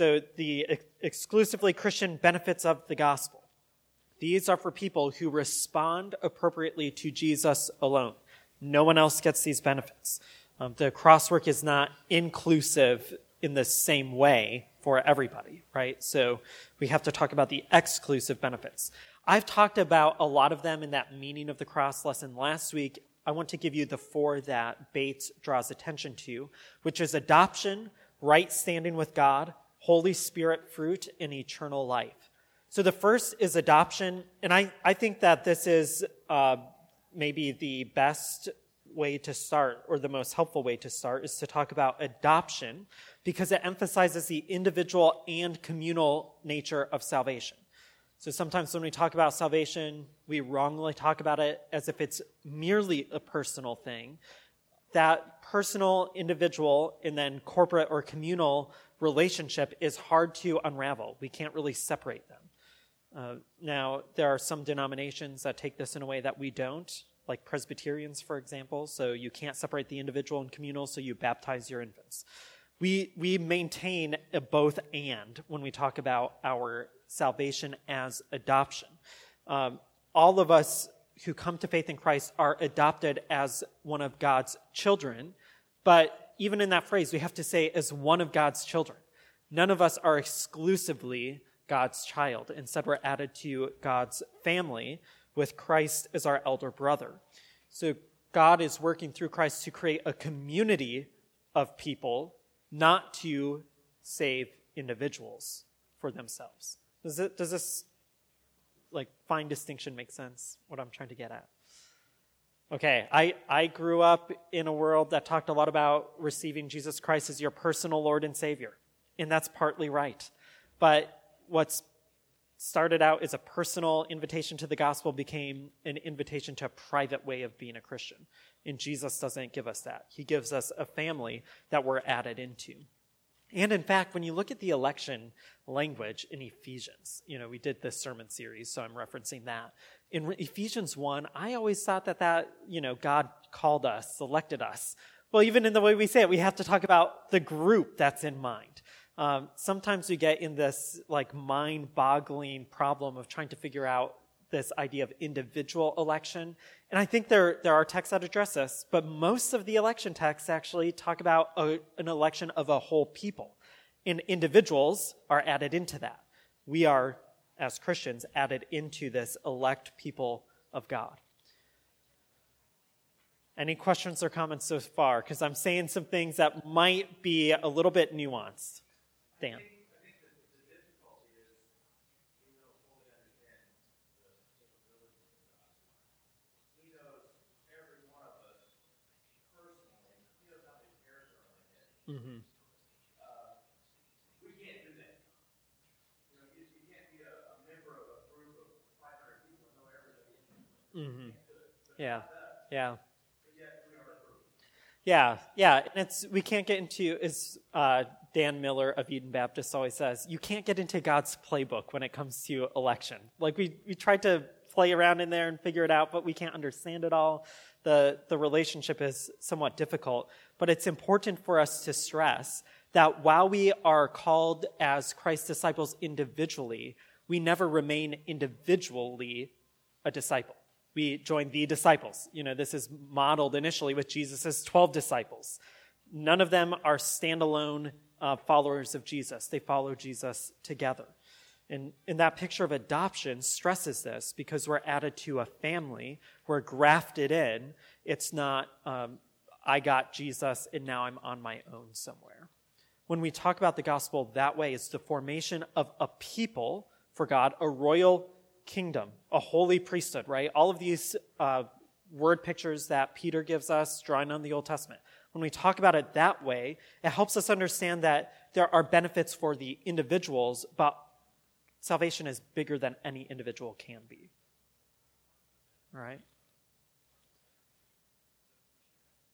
So the ex- exclusively Christian benefits of the gospel. These are for people who respond appropriately to Jesus alone. No one else gets these benefits. Um, the crosswork is not inclusive in the same way for everybody, right? So we have to talk about the exclusive benefits. I've talked about a lot of them in that meaning of the cross lesson last week. I want to give you the four that Bates draws attention to, which is adoption, right standing with God, Holy Spirit fruit, and eternal life. So the first is adoption, and I, I think that this is uh, maybe the best way to start, or the most helpful way to start, is to talk about adoption because it emphasizes the individual and communal nature of salvation. So sometimes when we talk about salvation, we wrongly talk about it as if it's merely a personal thing. That personal, individual, and then corporate or communal relationship is hard to unravel. We can't really separate them. Uh, now, there are some denominations that take this in a way that we don't, like Presbyterians, for example. So you can't separate the individual and communal, so you baptize your infants. We, we maintain a both and when we talk about our salvation as adoption. Um, all of us who come to faith in Christ are adopted as one of God's children, but even in that phrase, we have to say as one of God's children. None of us are exclusively God's child. Instead, we're added to God's family with Christ as our elder brother. So God is working through Christ to create a community of people, not to save individuals for themselves. Does, it, does this like fine distinction make sense? What I'm trying to get at. Okay, I, I grew up in a world that talked a lot about receiving Jesus Christ as your personal Lord and Savior. And that's partly right. But what's started out as a personal invitation to the gospel became an invitation to a private way of being a Christian. And Jesus doesn't give us that. He gives us a family that we're added into. And in fact, when you look at the election language in Ephesians, you know, we did this sermon series, so I'm referencing that. In Ephesians 1, I always thought that that, you know, God called us, selected us. Well, even in the way we say it, we have to talk about the group that's in mind. Um, sometimes we get in this like mind-boggling problem of trying to figure out this idea of individual election. And I think there, there are texts that address this, but most of the election texts actually talk about a, an election of a whole people. And individuals are added into that. We are, as Christians, added into this elect people of God. Any questions or comments so far? Because I'm saying some things that might be a little bit nuanced. Dan. Mm-hmm. Uh, we can't do that. You, know, you, you can't be a, a, member of a group of 500 people and know everybody. Mm-hmm. Yeah. Yeah. Yeah, yeah, and it's we can't get into as uh, Dan Miller of Eden Baptist always says, you can't get into God's playbook when it comes to election. Like we we tried to play around in there and figure it out, but we can't understand it all. The the relationship is somewhat difficult. But it's important for us to stress that while we are called as Christ's disciples individually, we never remain individually a disciple. We join the disciples. You know, this is modeled initially with Jesus' 12 disciples. None of them are standalone uh, followers of Jesus, they follow Jesus together. And, and that picture of adoption stresses this because we're added to a family, we're grafted in. It's not um, I got Jesus and now I'm on my own somewhere. When we talk about the gospel that way, it's the formation of a people for God, a royal kingdom, a holy priesthood, right? All of these uh, word pictures that Peter gives us, drawing on the Old Testament. When we talk about it that way, it helps us understand that there are benefits for the individuals, but salvation is bigger than any individual can be. Right?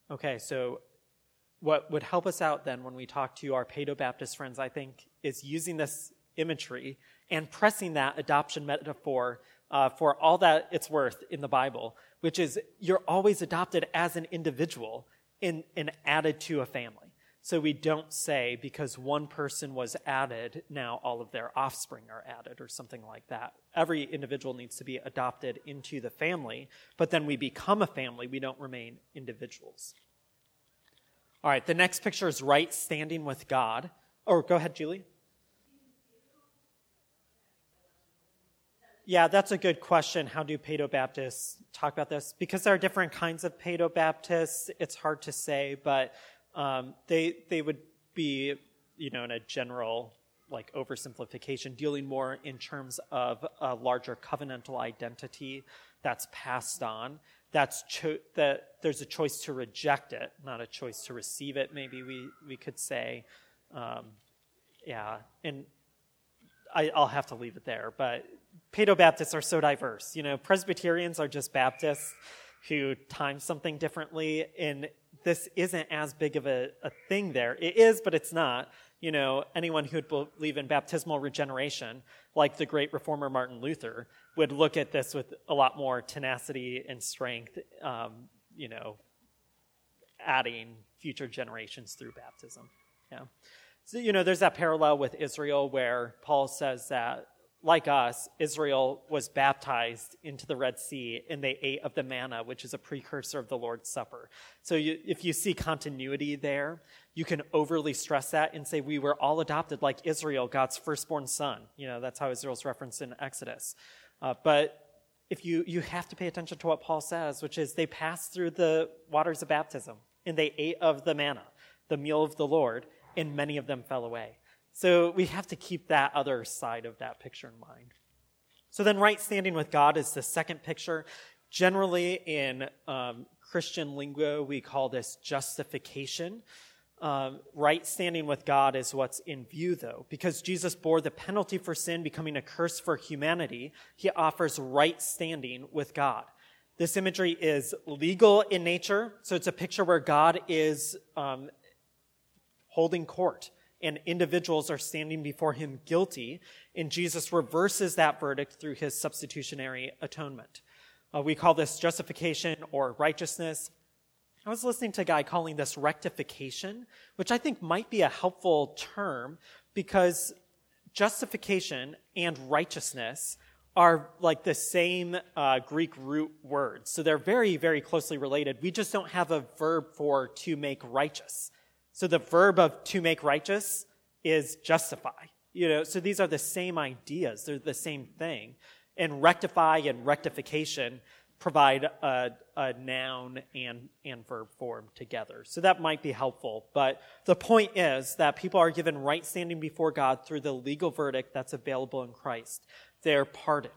Okay, so what would help us out then when we talk to our Paedo Baptist friends, I think, is using this imagery and pressing that adoption metaphor uh, for all that it's worth in the Bible, which is you're always adopted as an individual and, and added to a family. So we don't say because one person was added, now all of their offspring are added or something like that. Every individual needs to be adopted into the family, but then we become a family. We don't remain individuals. All right, the next picture is right standing with God. Oh, go ahead, Julie. Yeah, that's a good question. How do Paedo Baptists talk about this? Because there are different kinds of Paedo Baptists, it's hard to say, but um, they they would be, you know, in a general like oversimplification, dealing more in terms of a larger covenantal identity that's passed on. That's cho- that there's a choice to reject it, not a choice to receive it. Maybe we we could say, um, yeah, and I, I'll have to leave it there, but Paedobaptists are so diverse. You know, Presbyterians are just Baptists who time something differently, and this isn't as big of a, a thing there. It is, but it's not. You know, anyone who would believe in baptismal regeneration, like the great reformer Martin Luther, would look at this with a lot more tenacity and strength, um, you know, adding future generations through baptism. Yeah. So, you know, there's that parallel with Israel where Paul says that like us, Israel was baptized into the Red Sea and they ate of the manna, which is a precursor of the Lord's Supper. So you, if you see continuity there, you can overly stress that and say, we were all adopted like Israel, God's firstborn son. You know, that's how Israel's referenced in Exodus. Uh, but if you, you have to pay attention to what Paul says, which is they passed through the waters of baptism and they ate of the manna, the meal of the Lord, and many of them fell away. So we have to keep that other side of that picture in mind. So then, right standing with God is the second picture. Generally, in um, Christian lingo, we call this justification. Um, right standing with God is what's in view, though. Because Jesus bore the penalty for sin, becoming a curse for humanity, he offers right standing with God. This imagery is legal in nature, so it's a picture where God is um, holding court and individuals are standing before him guilty, and Jesus reverses that verdict through his substitutionary atonement. Uh, we call this justification or righteousness. I was listening to a guy calling this rectification, which I think might be a helpful term because justification and righteousness are like the same uh, Greek root words. So they're very, very closely related. We just don't have a verb for to make righteous. So the verb of to make righteous is justify. You know, so these are the same ideas. They're the same thing. And rectify and rectification provide a, a noun and, and verb form together. So that might be helpful. But the point is that people are given right standing before God through the legal verdict that's available in Christ. They're pardoned.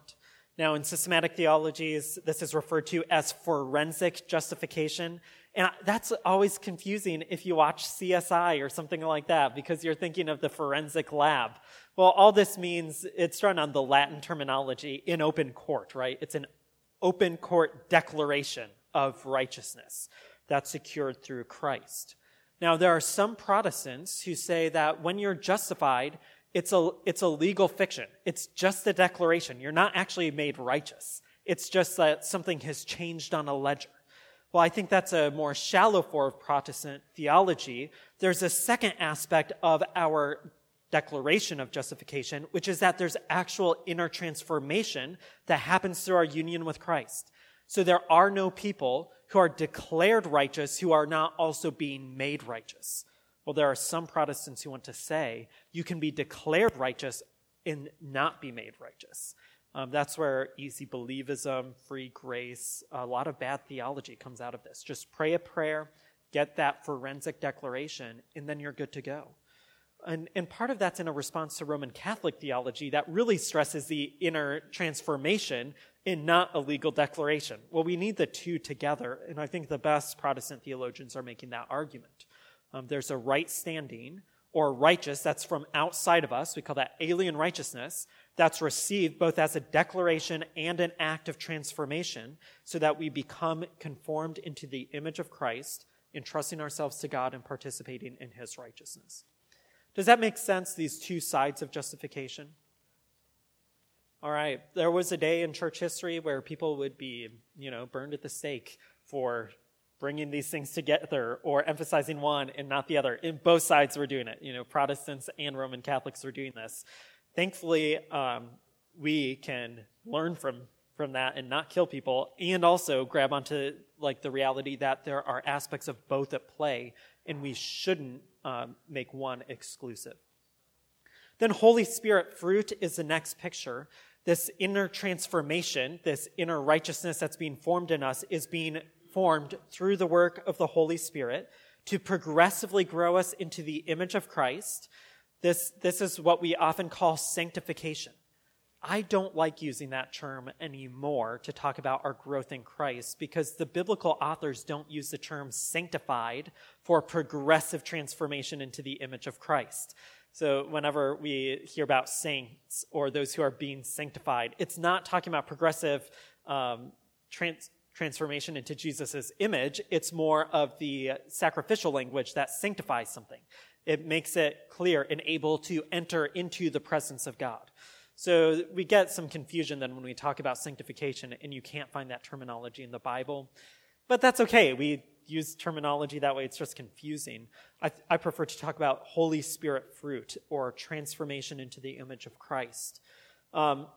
Now, in systematic theologies, this is referred to as forensic justification. And that's always confusing if you watch CSI or something like that because you're thinking of the forensic lab. Well, all this means it's run on the Latin terminology in open court, right? It's an open court declaration of righteousness that's secured through Christ. Now, there are some Protestants who say that when you're justified, it's a, it's a legal fiction. It's just a declaration. You're not actually made righteous. It's just that something has changed on a ledger. Well, I think that's a more shallow form of Protestant theology. There's a second aspect of our declaration of justification, which is that there's actual inner transformation that happens through our union with Christ. So there are no people who are declared righteous who are not also being made righteous. Well, there are some Protestants who want to say you can be declared righteous and not be made righteous. Um, that's where easy believism, free grace, a lot of bad theology comes out of this. Just pray a prayer, get that forensic declaration, and then you're good to go. And, and part of that's in a response to Roman Catholic theology that really stresses the inner transformation in not a legal declaration. Well, we need the two together, and I think the best Protestant theologians are making that argument. Um, there's a right standing or righteous that's from outside of us. We call that alien righteousness that's received both as a declaration and an act of transformation so that we become conformed into the image of Christ, entrusting ourselves to God and participating in his righteousness. Does that make sense, these two sides of justification? All right, there was a day in church history where people would be, you know, burned at the stake for bringing these things together or emphasizing one and not the other. In both sides were doing it. You know, Protestants and Roman Catholics were doing this. Thankfully, um, we can learn from from that and not kill people, and also grab onto like the reality that there are aspects of both at play, and we shouldn't um, make one exclusive. Then, Holy Spirit fruit is the next picture. This inner transformation, this inner righteousness that's being formed in us, is being formed through the work of the Holy Spirit to progressively grow us into the image of Christ. This, this is what we often call sanctification. I don't like using that term anymore to talk about our growth in Christ because the biblical authors don't use the term sanctified for progressive transformation into the image of Christ. So, whenever we hear about saints or those who are being sanctified, it's not talking about progressive um, trans- transformation into Jesus' image. It's more of the sacrificial language that sanctifies something. It makes it clear and able to enter into the presence of God. So we get some confusion then when we talk about sanctification, and you can't find that terminology in the Bible. But that's okay. We use terminology that way, it's just confusing. I, I prefer to talk about Holy Spirit fruit or transformation into the image of Christ. Um,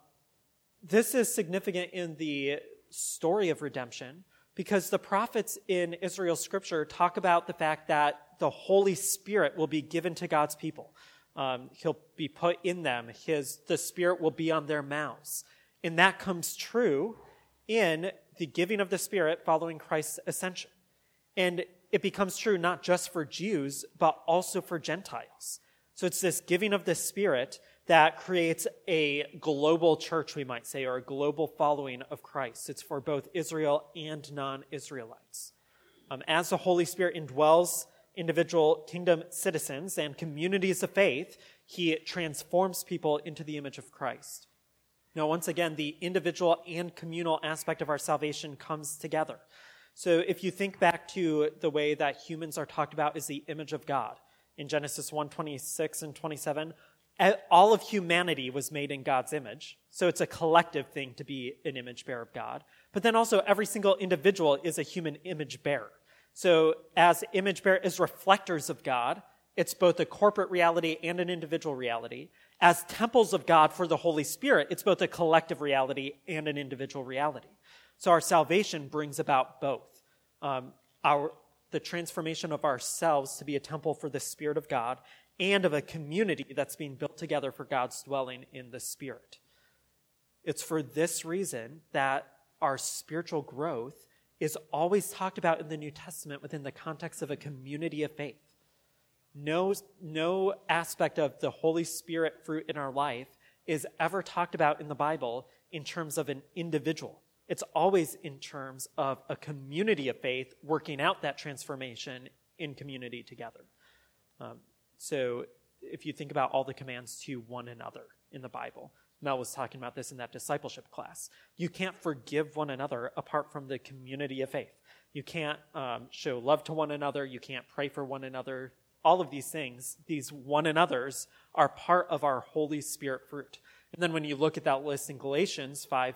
this is significant in the story of redemption because the prophets in Israel's scripture talk about the fact that the Holy Spirit will be given to God's people. Um, he'll be put in them. His, the Spirit will be on their mouths. And that comes true in the giving of the Spirit following Christ's ascension. And it becomes true not just for Jews, but also for Gentiles. So it's this giving of the Spirit that creates a global church, we might say, or a global following of Christ. It's for both Israel and non Israelites. Um, as the Holy Spirit indwells individual kingdom citizens and communities of faith, he transforms people into the image of Christ. Now, once again, the individual and communal aspect of our salvation comes together. So if you think back to the way that humans are talked about as the image of God, in Genesis 1 26 and 27, all of humanity was made in God's image. So it's a collective thing to be an image bearer of God. But then also, every single individual is a human image bearer. So, as image bearer, as reflectors of God, it's both a corporate reality and an individual reality. As temples of God for the Holy Spirit, it's both a collective reality and an individual reality. So, our salvation brings about both. Um, our, the transformation of ourselves to be a temple for the Spirit of God and of a community that's being built together for God's dwelling in the Spirit. It's for this reason that our spiritual growth is always talked about in the New Testament within the context of a community of faith. No, no aspect of the Holy Spirit fruit in our life is ever talked about in the Bible in terms of an individual. It's always in terms of a community of faith working out that transformation in community together. Um, so if you think about all the commands to one another in the Bible, Mel was talking about this in that discipleship class. You can't forgive one another apart from the community of faith. You can't um, show love to one another. You can't pray for one another. All of these things, these one another's, are part of our Holy Spirit fruit. And then when you look at that list in Galatians 5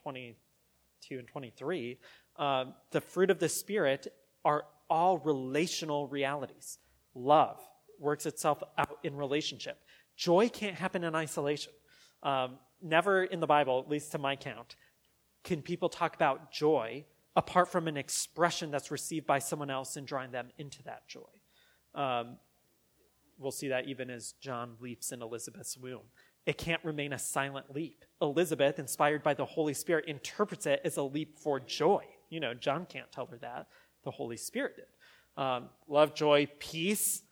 22 and 23, um, the fruit of the Spirit are all relational realities. Love works itself out in relationship. Joy can't happen in isolation. Um, never in the Bible, at least to my count, can people talk about joy apart from an expression that's received by someone else and drawing them into that joy. Um, we'll see that even as John leaps in Elizabeth's womb. It can't remain a silent leap. Elizabeth, inspired by the Holy Spirit, interprets it as a leap for joy. You know, John can't tell her that. The Holy Spirit did. Um, love, joy, peace.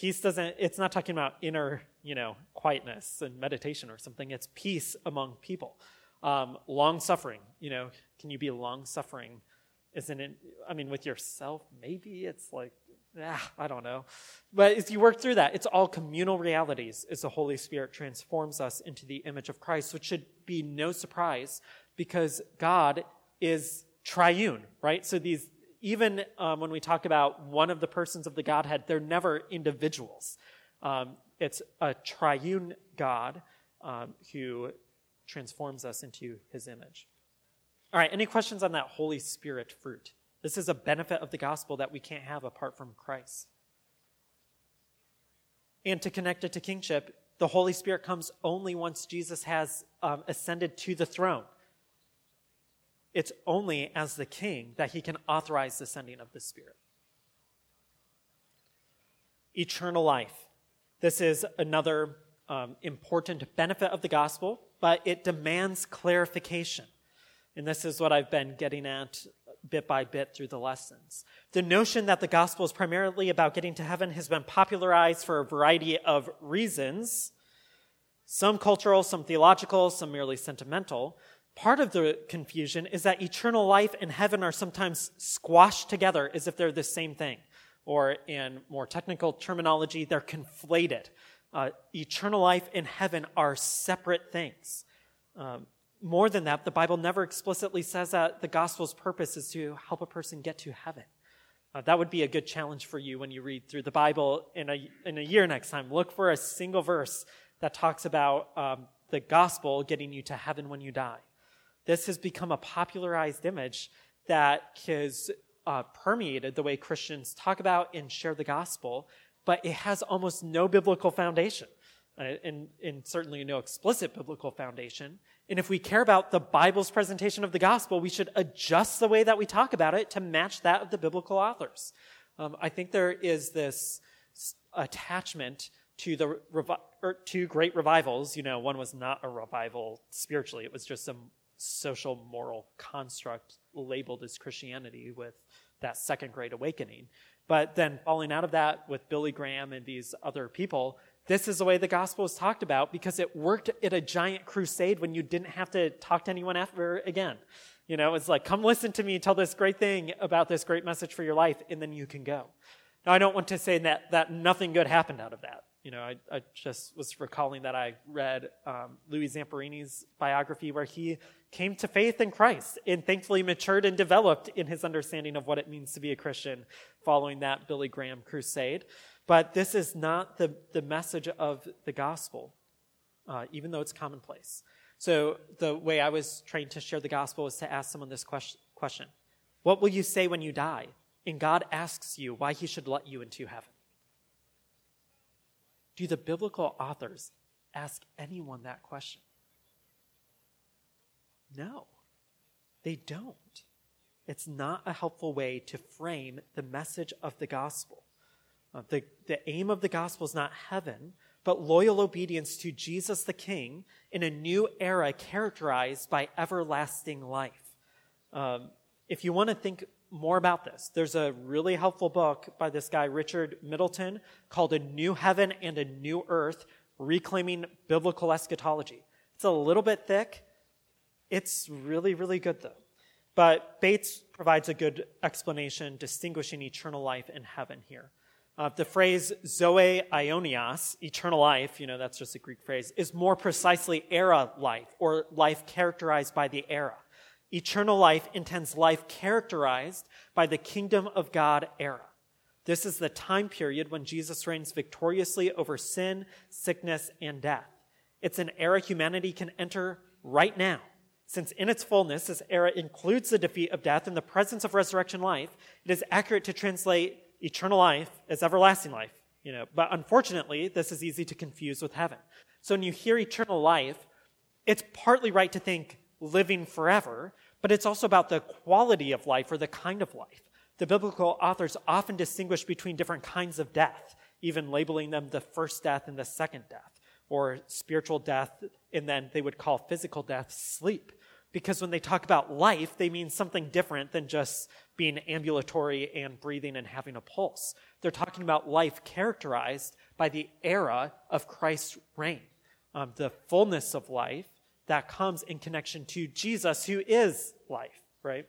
Peace doesn't, it's not talking about inner you know, quietness and meditation or something. It's peace among people. Um, long suffering, you know, can you be long suffering? Isn't it, I mean, with yourself, maybe it's like, ah, I don't know. But if you work through that, it's all communal realities as the Holy Spirit transforms us into the image of Christ, which should be no surprise because God is triune, right? So these, even um, when we talk about one of the persons of the Godhead, they're never individuals. Um, it's a triune God um, who transforms us into his image. All right, any questions on that Holy Spirit fruit? This is a benefit of the gospel that we can't have apart from Christ. And to connect it to kingship, the Holy Spirit comes only once Jesus has um, ascended to the throne. It's only as the king that he can authorize the sending of the Spirit. Eternal life. This is another um, important benefit of the gospel, but it demands clarification. And this is what I've been getting at bit by bit through the lessons. The notion that the gospel is primarily about getting to heaven has been popularized for a variety of reasons some cultural, some theological, some merely sentimental. Part of the confusion is that eternal life and heaven are sometimes squashed together as if they're the same thing. Or in more technical terminology, they're conflated. Uh, eternal life and heaven are separate things. Um, more than that, the Bible never explicitly says that the gospel's purpose is to help a person get to heaven. Uh, that would be a good challenge for you when you read through the Bible in a, in a year next time. Look for a single verse that talks about um, the gospel getting you to heaven when you die. This has become a popularized image that has uh, permeated the way Christians talk about and share the gospel, but it has almost no biblical foundation, uh, and, and certainly no explicit biblical foundation. And if we care about the Bible's presentation of the gospel, we should adjust the way that we talk about it to match that of the biblical authors. Um, I think there is this attachment to the revi- er, two great revivals. You know, one was not a revival spiritually; it was just some social moral construct labeled as Christianity with that second great awakening. But then falling out of that with Billy Graham and these other people, this is the way the gospel is talked about because it worked at a giant crusade when you didn't have to talk to anyone ever again. You know, it's like, come listen to me, tell this great thing about this great message for your life, and then you can go. Now, I don't want to say that, that nothing good happened out of that. You know, I, I just was recalling that I read um, Louis Zamperini's biography where he came to faith in Christ and thankfully matured and developed in his understanding of what it means to be a Christian following that Billy Graham crusade. But this is not the, the message of the gospel, uh, even though it's commonplace. So the way I was trained to share the gospel was to ask someone this question What will you say when you die? And God asks you why he should let you into heaven. Do the biblical authors ask anyone that question? No, they don't. It's not a helpful way to frame the message of the gospel. Uh, the, the aim of the gospel is not heaven, but loyal obedience to Jesus the King in a new era characterized by everlasting life. Um, if you want to think more about this, there's a really helpful book by this guy, Richard Middleton, called A New Heaven and a New Earth Reclaiming Biblical Eschatology. It's a little bit thick. It's really, really good, though. But Bates provides a good explanation distinguishing eternal life and heaven here. Uh, the phrase zoe aionios, eternal life, you know, that's just a Greek phrase, is more precisely era life, or life characterized by the era. Eternal life intends life characterized by the kingdom of God era. This is the time period when Jesus reigns victoriously over sin, sickness, and death. It's an era humanity can enter right now. Since in its fullness, this era includes the defeat of death and the presence of resurrection life, it is accurate to translate eternal life as everlasting life. You know, but unfortunately, this is easy to confuse with heaven. So when you hear eternal life, it's partly right to think living forever, but it's also about the quality of life or the kind of life. The biblical authors often distinguish between different kinds of death, even labeling them the first death and the second death, or spiritual death, and then they would call physical death sleep. Because when they talk about life, they mean something different than just being ambulatory and breathing and having a pulse. They're talking about life characterized by the era of Christ's reign, um, the fullness of life that comes in connection to Jesus, who is life, right?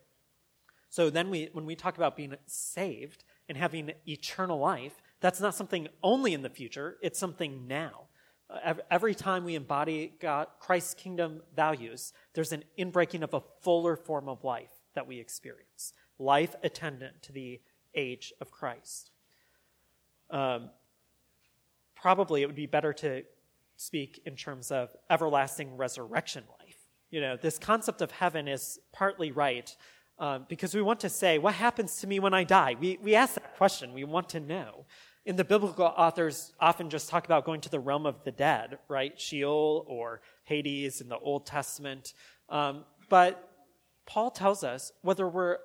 So then we, when we talk about being saved and having eternal life, that's not something only in the future, it's something now. Uh, every time we embody God, Christ's kingdom values, there's an inbreaking of a fuller form of life that we experience life attendant to the age of Christ. Um, probably it would be better to speak in terms of everlasting resurrection life. You know, this concept of heaven is partly right, Um, because we want to say, what happens to me when I die? We, we ask that question. We want to know. In the biblical authors often just talk about going to the realm of the dead, right? Sheol or Hades in the Old Testament. Um, but Paul tells us whether we're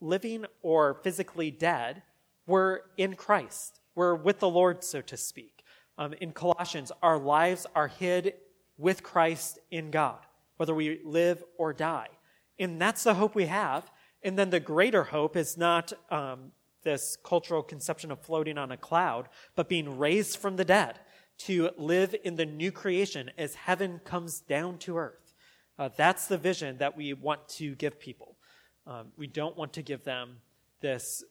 living or physically dead, we're in Christ. We're with the Lord, so to speak. Um, in Colossians, our lives are hid with Christ in God, whether we live or die. And that's the hope we have. And then the greater hope is not um, this cultural conception of floating on a cloud, but being raised from the dead to live in the new creation as heaven comes down to earth. Uh, that's the vision that we want to give people. Um, we don't want to give them this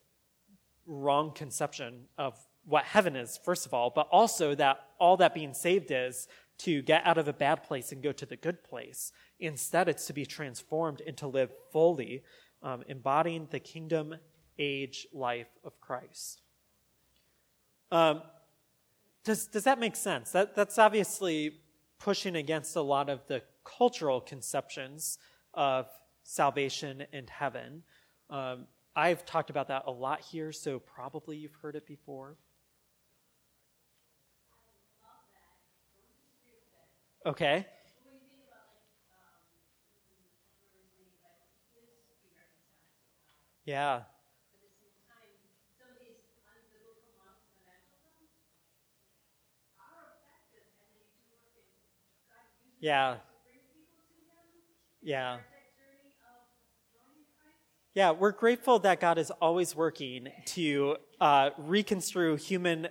wrong conception of what heaven is, first of all, but also that all that being saved is to get out of a bad place and go to the good place. Instead, it's to be transformed and to live fully, um, embodying the kingdom age life of Christ. Um, does, does that make sense? That, that's obviously pushing against a lot of the cultural conceptions of salvation and heaven. Um, I've talked about that a lot here, so probably you've heard it before. Okay. Yeah. Yeah. Yeah. Yeah, we're grateful that God is always working to uh, reconstrue human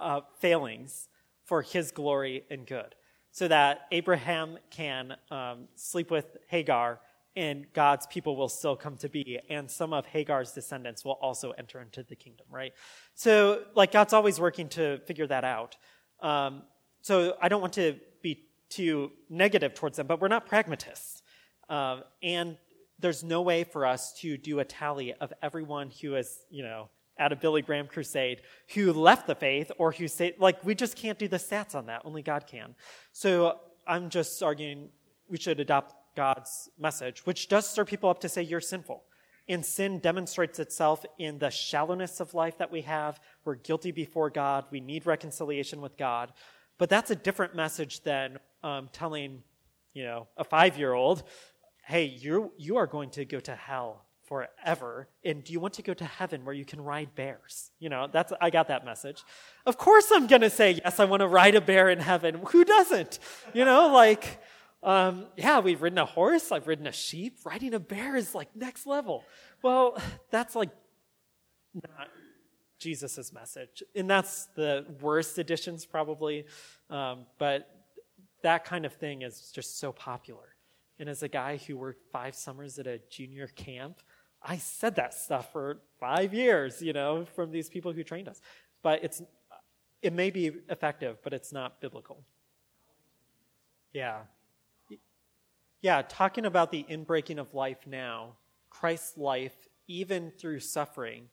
uh, failings for his glory and good. So that Abraham can um, sleep with Hagar and God's people will still come to be, and some of Hagar's descendants will also enter into the kingdom, right? So, like, God's always working to figure that out. Um, so, I don't want to be too negative towards them, but we're not pragmatists. Um, and there's no way for us to do a tally of everyone who is, you know, at a Billy Graham crusade who left the faith or who say, like, we just can't do the stats on that. Only God can. So I'm just arguing we should adopt God's message, which does stir people up to say, you're sinful. And sin demonstrates itself in the shallowness of life that we have. We're guilty before God. We need reconciliation with God. But that's a different message than um, telling, you know, a five year old, hey, you you are going to go to hell forever. And do you want to go to heaven where you can ride bears? You know, that's, I got that message. Of course I'm going to say, yes, I want to ride a bear in heaven. Who doesn't? You know, like, um, yeah, we've ridden a horse. I've ridden a sheep. Riding a bear is like next level. Well, that's like not Jesus' message. And that's the worst editions probably. Um, but that kind of thing is just so popular. And as a guy who worked five summers at a junior camp, I said that stuff for five years, you know, from these people who trained us. But it's, it may be effective, but it's not biblical. Yeah. Yeah, talking about the inbreaking of life now, Christ's life, even through suffering,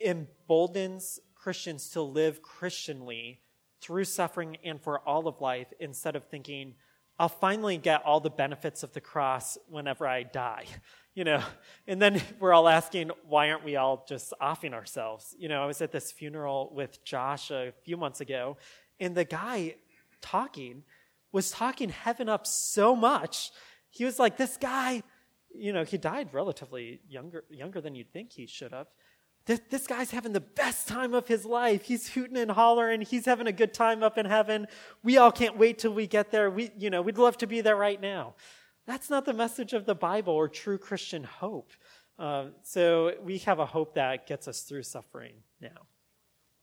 emboldens Christians to live Christianly through suffering and for all of life instead of thinking, I'll finally get all the benefits of the cross whenever I die. You know, and then we're all asking, why aren't we all just offing ourselves? You know, I was at this funeral with Josh a few months ago, and the guy talking was talking heaven up so much. He was like, this guy, you know, he died relatively younger, younger than you'd think he should have. This, this guy's having the best time of his life. He's hooting and hollering. He's having a good time up in heaven. We all can't wait till we get there. We, you know, we'd love to be there right now. That's not the message of the Bible or true Christian hope. Uh, so we have a hope that gets us through suffering now.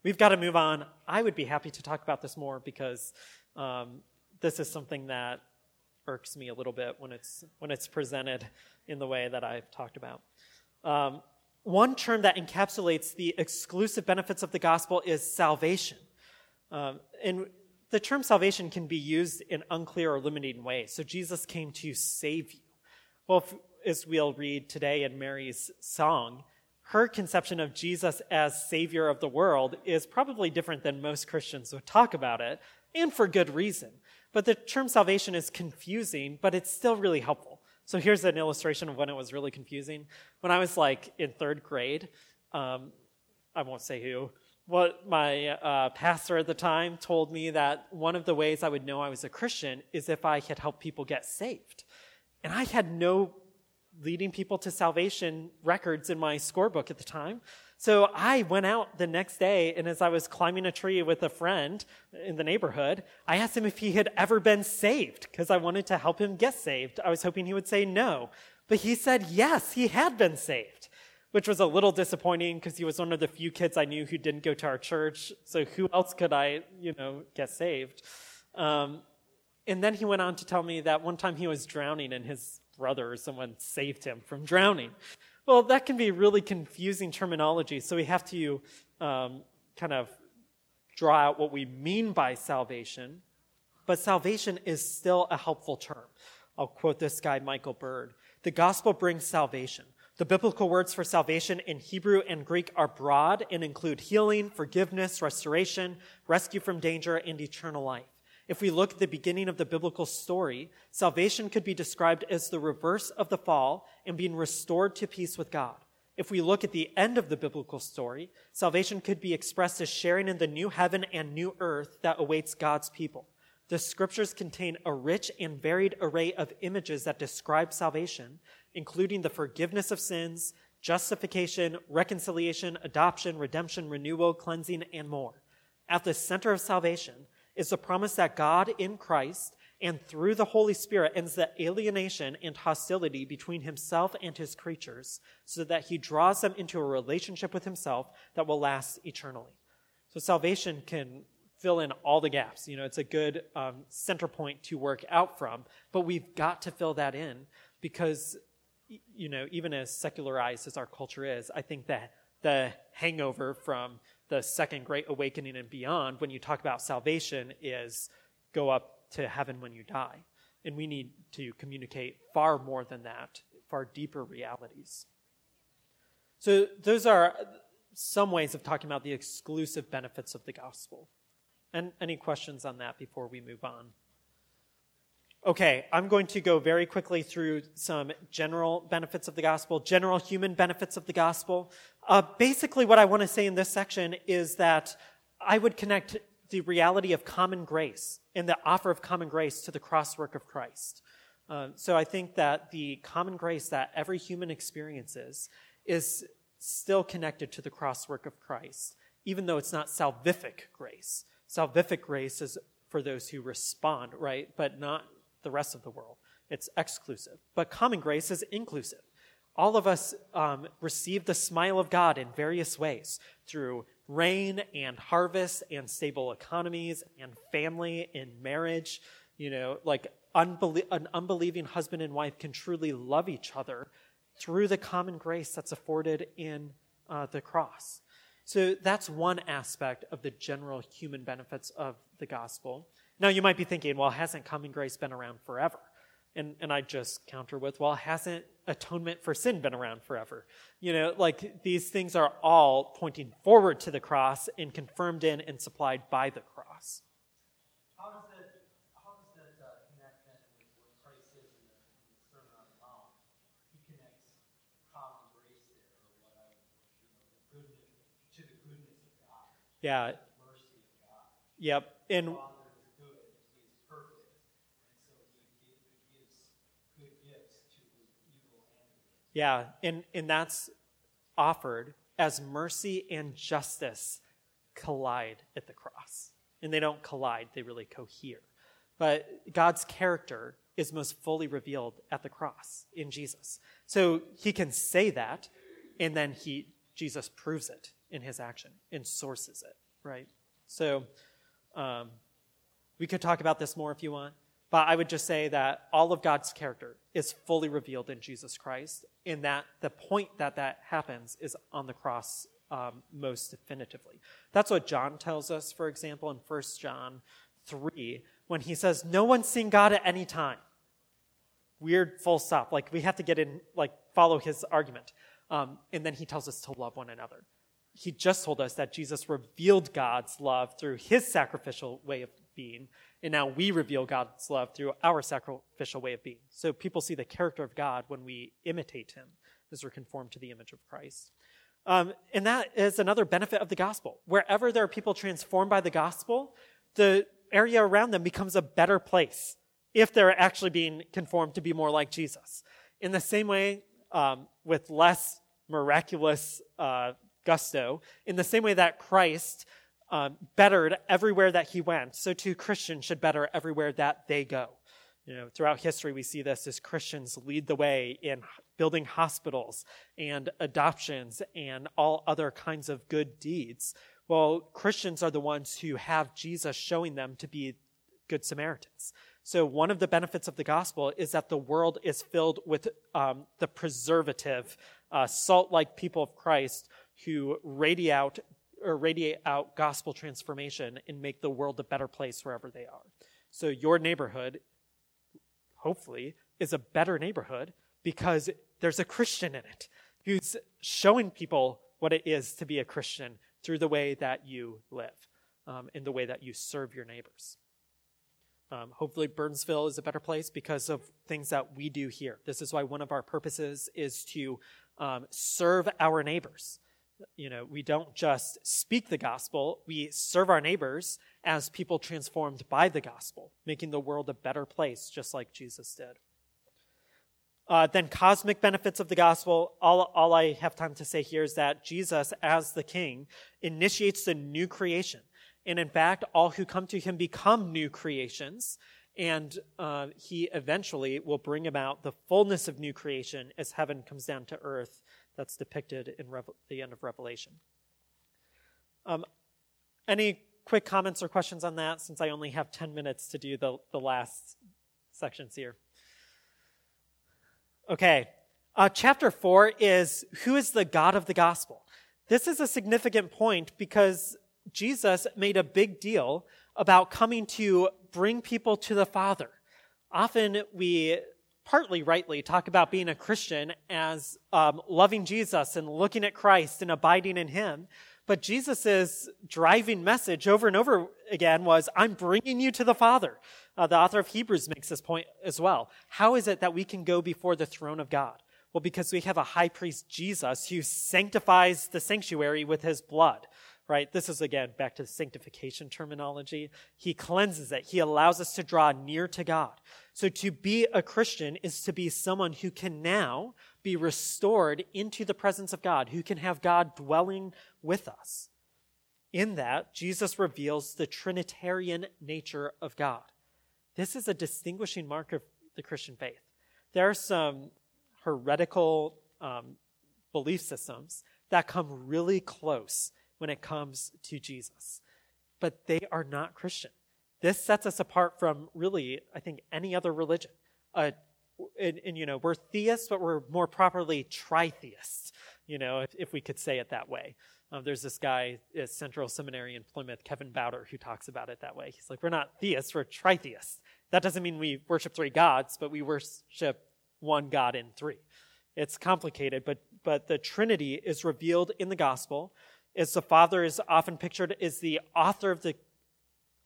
We've got to move on. I would be happy to talk about this more because um, this is something that irks me a little bit when it's when it's presented in the way that I've talked about. Um, one term that encapsulates the exclusive benefits of the gospel is salvation. Um, and the term salvation can be used in unclear or limiting ways. So Jesus came to save you. Well, if, as we'll read today in Mary's song, her conception of Jesus as Savior of the world is probably different than most Christians would talk about it, and for good reason. But the term salvation is confusing, but it's still really helpful. So here's an illustration of when it was really confusing. When I was like in third grade, um, I won't say who, what my uh, pastor at the time told me that one of the ways I would know I was a Christian is if I had helped people get saved. And I had no leading people to salvation records in my scorebook at the time. So I went out the next day, and as I was climbing a tree with a friend in the neighborhood, I asked him if he had ever been saved because I wanted to help him get saved. I was hoping he would say no. But he said yes, he had been saved, which was a little disappointing because he was one of the few kids I knew who didn't go to our church. So who else could I, you know, get saved? Um, and then he went on to tell me that one time he was drowning and his brother or someone saved him from drowning. Well, that can be really confusing terminology, so we have to um, kind of draw out what we mean by salvation. But salvation is still a helpful term. I'll quote this guy, Michael Bird. The gospel brings salvation. The biblical words for salvation in Hebrew and Greek are broad and include healing, forgiveness, restoration, rescue from danger, and eternal life. If we look at the beginning of the biblical story, salvation could be described as the reverse of the fall and being restored to peace with God. If we look at the end of the biblical story, salvation could be expressed as sharing in the new heaven and new earth that awaits God's people. The scriptures contain a rich and varied array of images that describe salvation, including the forgiveness of sins, justification, reconciliation, adoption, redemption, renewal, cleansing, and more. At the center of salvation is the promise that God in Christ and through the Holy Spirit ends the alienation and hostility between himself and his creatures so that he draws them into a relationship with himself that will last eternally. So salvation can fill in all the gaps. You know, it's a good um, center point to work out from, but we've got to fill that in because, you know, even as secularized as our culture is, I think that the hangover from the second great awakening and beyond, when you talk about salvation, is go up to heaven when you die. And we need to communicate far more than that, far deeper realities. So, those are some ways of talking about the exclusive benefits of the gospel. And any questions on that before we move on? Okay, I'm going to go very quickly through some general benefits of the gospel, general human benefits of the gospel. Uh, basically, what I want to say in this section is that I would connect the reality of common grace and the offer of common grace to the cross work of Christ. Uh, so I think that the common grace that every human experiences is still connected to the cross work of Christ, even though it's not salvific grace. Salvific grace is for those who respond, right? But not the rest of the world. It's exclusive. But common grace is inclusive. All of us um, receive the smile of God in various ways through rain and harvest and stable economies and family and marriage. You know, like unbelie- an unbelieving husband and wife can truly love each other through the common grace that's afforded in uh, the cross. So that's one aspect of the general human benefits of the gospel. Now, you might be thinking, well, hasn't common grace been around forever? And, and I just counter with, well, hasn't atonement for sin been around forever? You know, like these things are all pointing forward to the cross and confirmed in and supplied by the cross. How does that, how does that uh, connect then with what Christ says in the, in the Sermon on the Mount? He connects common grace there, or what I, you know, the goodness, to the goodness of God. Yeah. Mercy of God. Yep. And Yeah, and, and that's offered as mercy and justice collide at the cross. And they don't collide, they really cohere. But God's character is most fully revealed at the cross in Jesus. So he can say that, and then he Jesus proves it in his action and sources it, right? So um, we could talk about this more if you want. But I would just say that all of God's character is fully revealed in Jesus Christ, in that the point that that happens is on the cross um, most definitively. That's what John tells us, for example, in 1 John 3, when he says, No one's seen God at any time. Weird full stop. Like, we have to get in, like, follow his argument. Um, and then he tells us to love one another. He just told us that Jesus revealed God's love through his sacrificial way of being. And now we reveal God's love through our sacrificial way of being. So people see the character of God when we imitate him as we're conformed to the image of Christ. Um, and that is another benefit of the gospel. Wherever there are people transformed by the gospel, the area around them becomes a better place if they're actually being conformed to be more like Jesus. In the same way, um, with less miraculous uh, gusto, in the same way that Christ um, bettered everywhere that he went, so too Christians should better everywhere that they go. You know, throughout history, we see this as Christians lead the way in building hospitals and adoptions and all other kinds of good deeds. Well, Christians are the ones who have Jesus showing them to be good Samaritans. So, one of the benefits of the gospel is that the world is filled with um, the preservative, uh, salt like people of Christ who radiate or radiate out gospel transformation and make the world a better place wherever they are. So, your neighborhood hopefully, is a better neighborhood because there's a Christian in it who's showing people what it is to be a Christian through the way that you live, um, in the way that you serve your neighbors. Um, hopefully, Burnsville is a better place because of things that we do here. This is why one of our purposes is to um, serve our neighbors. You know, we don't just speak the gospel, we serve our neighbors as people transformed by the gospel, making the world a better place, just like Jesus did. Uh, then, cosmic benefits of the gospel. All, all I have time to say here is that Jesus, as the king, initiates the new creation. And in fact, all who come to him become new creations. And uh, he eventually will bring about the fullness of new creation as heaven comes down to earth. That's depicted in the end of Revelation. Um, any quick comments or questions on that since I only have 10 minutes to do the, the last sections here? Okay. Uh, chapter 4 is Who is the God of the gospel? This is a significant point because Jesus made a big deal about coming to bring people to the Father. Often we partly rightly talk about being a Christian as um, loving Jesus and looking at Christ and abiding in Him. But Jesus' driving message over and over again was, I'm bringing you to the Father. Uh, the author of Hebrews makes this point as well. How is it that we can go before the throne of God? Well, because we have a high priest, Jesus, who sanctifies the sanctuary with his blood, right? This is again back to the sanctification terminology. He cleanses it. He allows us to draw near to God. So to be a Christian is to be someone who can now be restored into the presence of God, who can have God dwelling with us. In that, Jesus reveals the Trinitarian nature of God. This is a distinguishing mark of the Christian faith. There are some heretical um, belief systems that come really close when it comes to Jesus, but they are not Christian. This sets us apart from really, I think, any other religion. Uh, and, and, you know, we're theists, but we're more properly tritheists, you know, if, if we could say it that way. Um, there's this guy at Central Seminary in Plymouth, Kevin Bauder, who talks about it that way. He's like, we're not theists, we're tritheists. That doesn't mean we worship three gods, but we worship one God in three. It's complicated, but, but the Trinity is revealed in the gospel. As the Father is often pictured as the author of, the,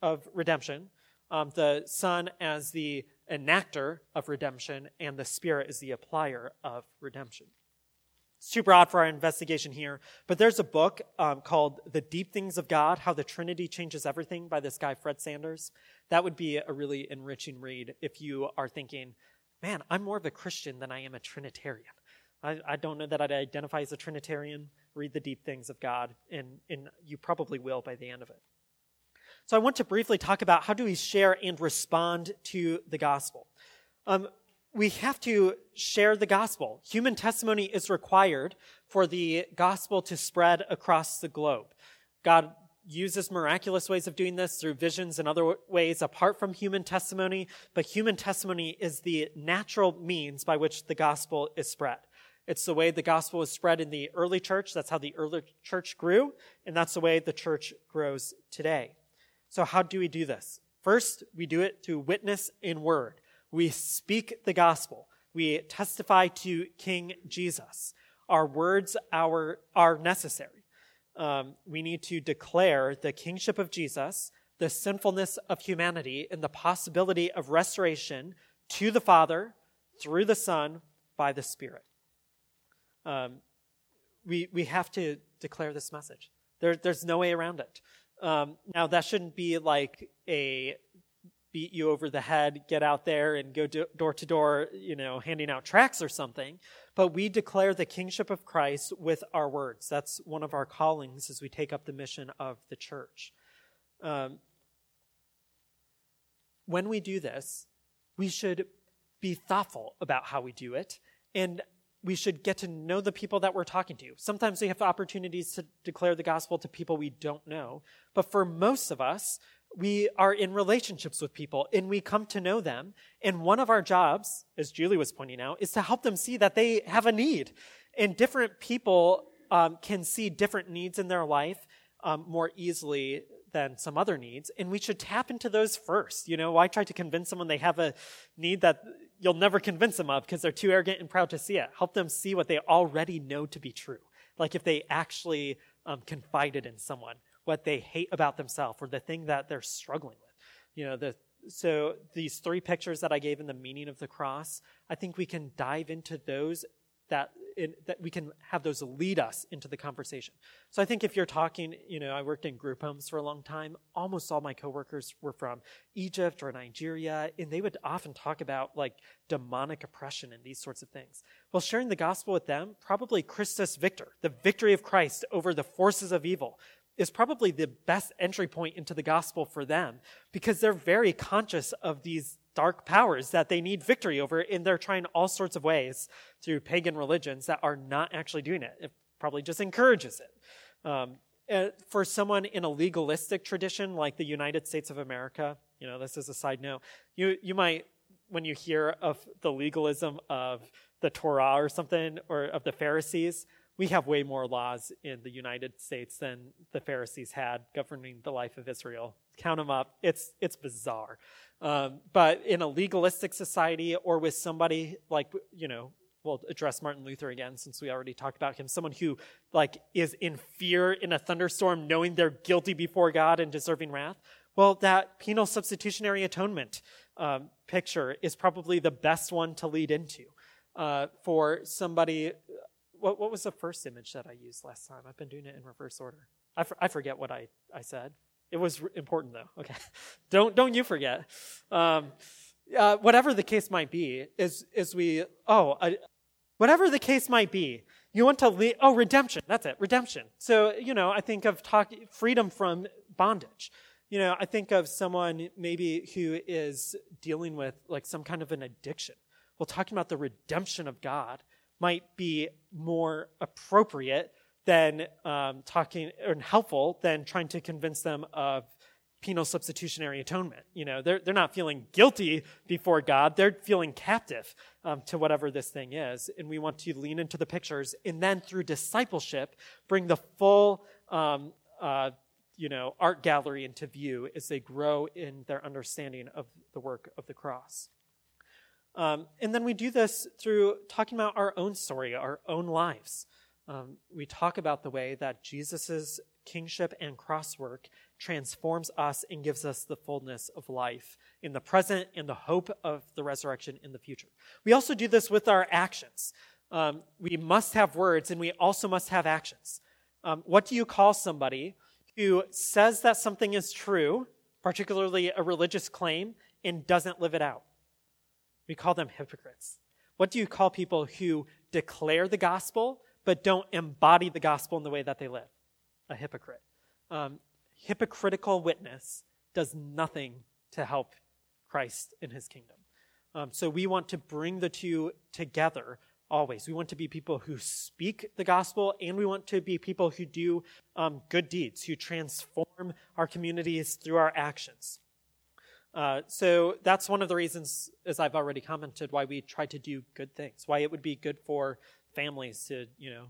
of redemption, um, the Son as the enactor of redemption, and the Spirit is the applier of redemption super broad for our investigation here, but there's a book um, called The Deep Things of God How the Trinity Changes Everything by this guy, Fred Sanders. That would be a really enriching read if you are thinking, man, I'm more of a Christian than I am a Trinitarian. I, I don't know that I'd identify as a Trinitarian. Read The Deep Things of God, and, and you probably will by the end of it. So I want to briefly talk about how do we share and respond to the gospel. Um, we have to share the gospel. Human testimony is required for the gospel to spread across the globe. God uses miraculous ways of doing this through visions and other ways apart from human testimony, but human testimony is the natural means by which the gospel is spread. It's the way the gospel was spread in the early church. That's how the early church grew, and that's the way the church grows today. So, how do we do this? First, we do it through witness in word. We speak the gospel. We testify to King Jesus. Our words our, are necessary. Um, we need to declare the kingship of Jesus, the sinfulness of humanity and the possibility of restoration to the Father through the Son by the Spirit. Um, we, we have to declare this message. There, there's no way around it. Um, now, that shouldn't be like a beat you over the head, get out there and go do, door to door, you know, handing out tracts or something. But we declare the kingship of Christ with our words. That's one of our callings as we take up the mission of the church. Um, when we do this, we should be thoughtful about how we do it, and we should get to know the people that we're talking to. Sometimes we have opportunities to declare the gospel to people we don't know, but for most of us, we are in relationships with people and we come to know them. And one of our jobs, as Julie was pointing out, is to help them see that they have a need. And different people um, can see different needs in their life um, more easily than some other needs. And we should tap into those first. You know, why try to convince someone they have a need that you'll never convince them of because they're too arrogant and proud to see it? Help them see what they already know to be true. Like if they actually um, confided in someone what they hate about themselves or the thing that they're struggling with. You know, the, so these three pictures that I gave in the meaning of the cross, I think we can dive into those that that we can have those lead us into the conversation. So I think if you're talking, you know, I worked in group homes for a long time. Almost all my coworkers were from Egypt or Nigeria, and they would often talk about like demonic oppression and these sorts of things. Well, sharing the gospel with them, probably Christus Victor, the victory of Christ over the forces of evil, is probably the best entry point into the gospel for them because they're very conscious of these dark powers that they need victory over, and they're trying all sorts of ways through pagan religions that are not actually doing it. It probably just encourages it. Um, for someone in a legalistic tradition like the United States of America, you know, this is a side note, you, you might, when you hear of the legalism of the Torah or something, or of the Pharisees, we have way more laws in the United States than the Pharisees had governing the life of Israel. Count them up. It's, it's bizarre. Um, but in a legalistic society or with somebody like, you know, we'll address Martin Luther again since we already talked about him. Someone who like is in fear in a thunderstorm, knowing they're guilty before God and deserving wrath. Well, that penal substitutionary atonement um, picture is probably the best one to lead into uh, for somebody what, what was the first image that I used last time? I've been doing it in reverse order. I, I forget what I, I said. It was important though. Okay. don't, don't you forget. Um, uh, whatever the case might be, is, is we, oh, uh, whatever the case might be, you want to lead, oh, redemption. That's it. Redemption. So, you know, I think of talk, freedom from bondage. You know, I think of someone maybe who is dealing with like some kind of an addiction. Well, talking about the redemption of God might be more appropriate than um, talking or helpful than trying to convince them of penal substitutionary atonement. You know, they're, they're not feeling guilty before God. They're feeling captive um, to whatever this thing is. And we want to lean into the pictures and then through discipleship, bring the full, um, uh, you know, art gallery into view as they grow in their understanding of the work of the cross. Um, and then we do this through talking about our own story, our own lives. Um, we talk about the way that Jesus' kingship and cross work transforms us and gives us the fullness of life in the present and the hope of the resurrection in the future. We also do this with our actions. Um, we must have words and we also must have actions. Um, what do you call somebody who says that something is true, particularly a religious claim, and doesn't live it out? We call them hypocrites. What do you call people who declare the gospel but don't embody the gospel in the way that they live? A hypocrite. Um, hypocritical witness does nothing to help Christ in his kingdom. Um, so we want to bring the two together always. We want to be people who speak the gospel, and we want to be people who do um, good deeds, who transform our communities through our actions. Uh, so that's one of the reasons, as I've already commented, why we try to do good things. Why it would be good for families to, you know,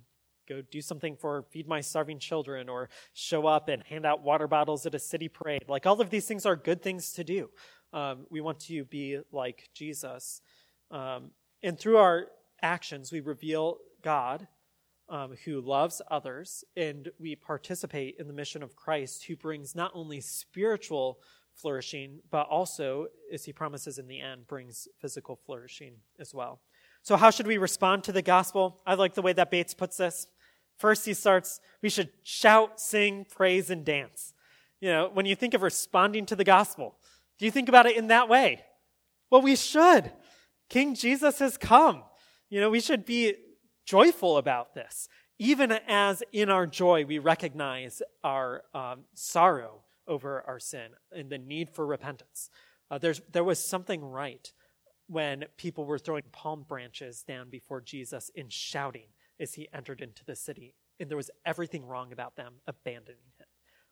go do something for feed my starving children or show up and hand out water bottles at a city parade. Like all of these things are good things to do. Um, we want to be like Jesus. Um, and through our actions, we reveal God um, who loves others, and we participate in the mission of Christ, who brings not only spiritual flourishing, but also, as he promises in the end, brings physical flourishing as well. So, how should we respond to the gospel? I like the way that Bates puts this. First, he starts, we should shout, sing, praise, and dance. You know, when you think of responding to the gospel, do you think about it in that way? Well, we should. King Jesus has come. You know, we should be joyful about this, even as in our joy we recognize our um, sorrow over our sin and the need for repentance. Uh, there was something right when people were throwing palm branches down before Jesus and shouting as he entered into the city. And there was everything wrong about them abandoning him.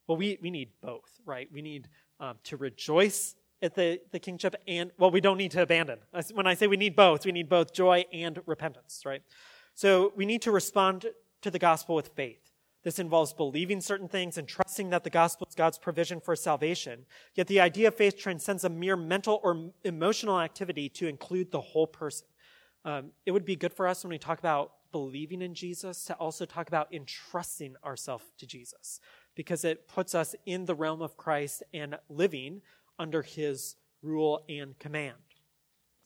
Well, we, we need both, right? We need um, to rejoice at the, the kingship and, well, we don't need to abandon. When I say we need both, we need both joy and repentance, right? So we need to respond to the gospel with faith. This involves believing certain things and trusting that the gospel is God's provision for salvation. Yet the idea of faith transcends a mere mental or emotional activity to include the whole person. Um, it would be good for us when we talk about believing in Jesus to also talk about entrusting ourselves to Jesus because it puts us in the realm of Christ and living under his rule and command.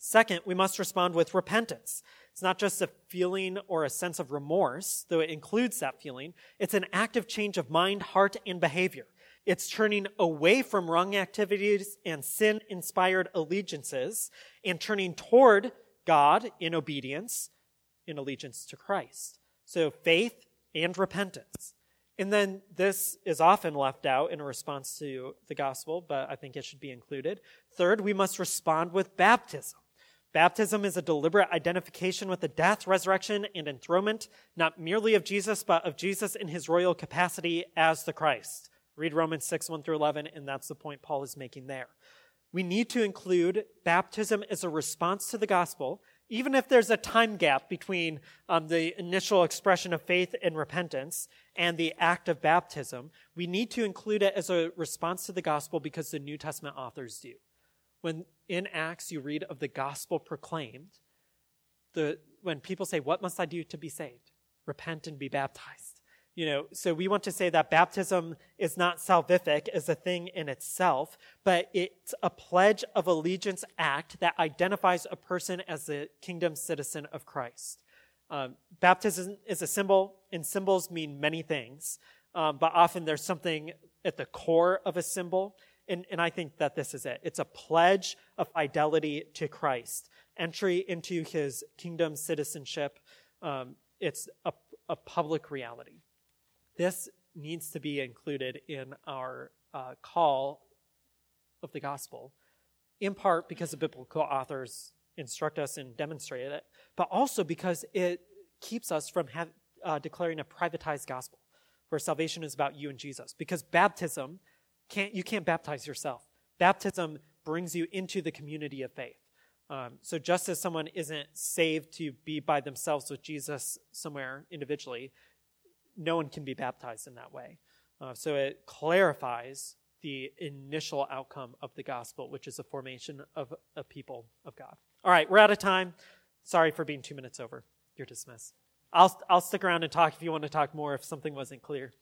Second, we must respond with repentance. It's not just a feeling or a sense of remorse, though it includes that feeling. It's an active change of mind, heart, and behavior. It's turning away from wrong activities and sin inspired allegiances and turning toward God in obedience, in allegiance to Christ. So faith and repentance. And then this is often left out in a response to the gospel, but I think it should be included. Third, we must respond with baptism. Baptism is a deliberate identification with the death, resurrection, and enthronement, not merely of Jesus, but of Jesus in his royal capacity as the Christ. Read Romans 6, 1 through 11, and that's the point Paul is making there. We need to include baptism as a response to the gospel, even if there's a time gap between um, the initial expression of faith and repentance and the act of baptism. We need to include it as a response to the gospel because the New Testament authors do when in Acts you read of the gospel proclaimed, the, when people say, What must I do to be saved? Repent and be baptized. You know, so we want to say that baptism is not salvific as a thing in itself, but it's a pledge of allegiance act that identifies a person as a kingdom citizen of Christ. Um, baptism is a symbol, and symbols mean many things, um, but often there's something at the core of a symbol and, and I think that this is it. It's a pledge of fidelity to Christ, entry into his kingdom citizenship. Um, it's a, a, public reality. This needs to be included in our uh, call of the gospel, in part because the biblical authors instruct us and demonstrate it, but also because it keeps us from have, uh, declaring a privatized gospel where salvation is about you and Jesus. Because baptism can't, you can't baptize yourself. Baptism brings you into the community of faith. Um, so just as someone isn't saved to be by themselves with Jesus somewhere individually, no one can be baptized in that way. Uh, so it clarifies the initial outcome of the gospel, which is the formation of a people of God. All right, we're out of time. Sorry for being two minutes over. You're dismissed. I'll, I'll stick around and talk if you want to talk more if something wasn't clear.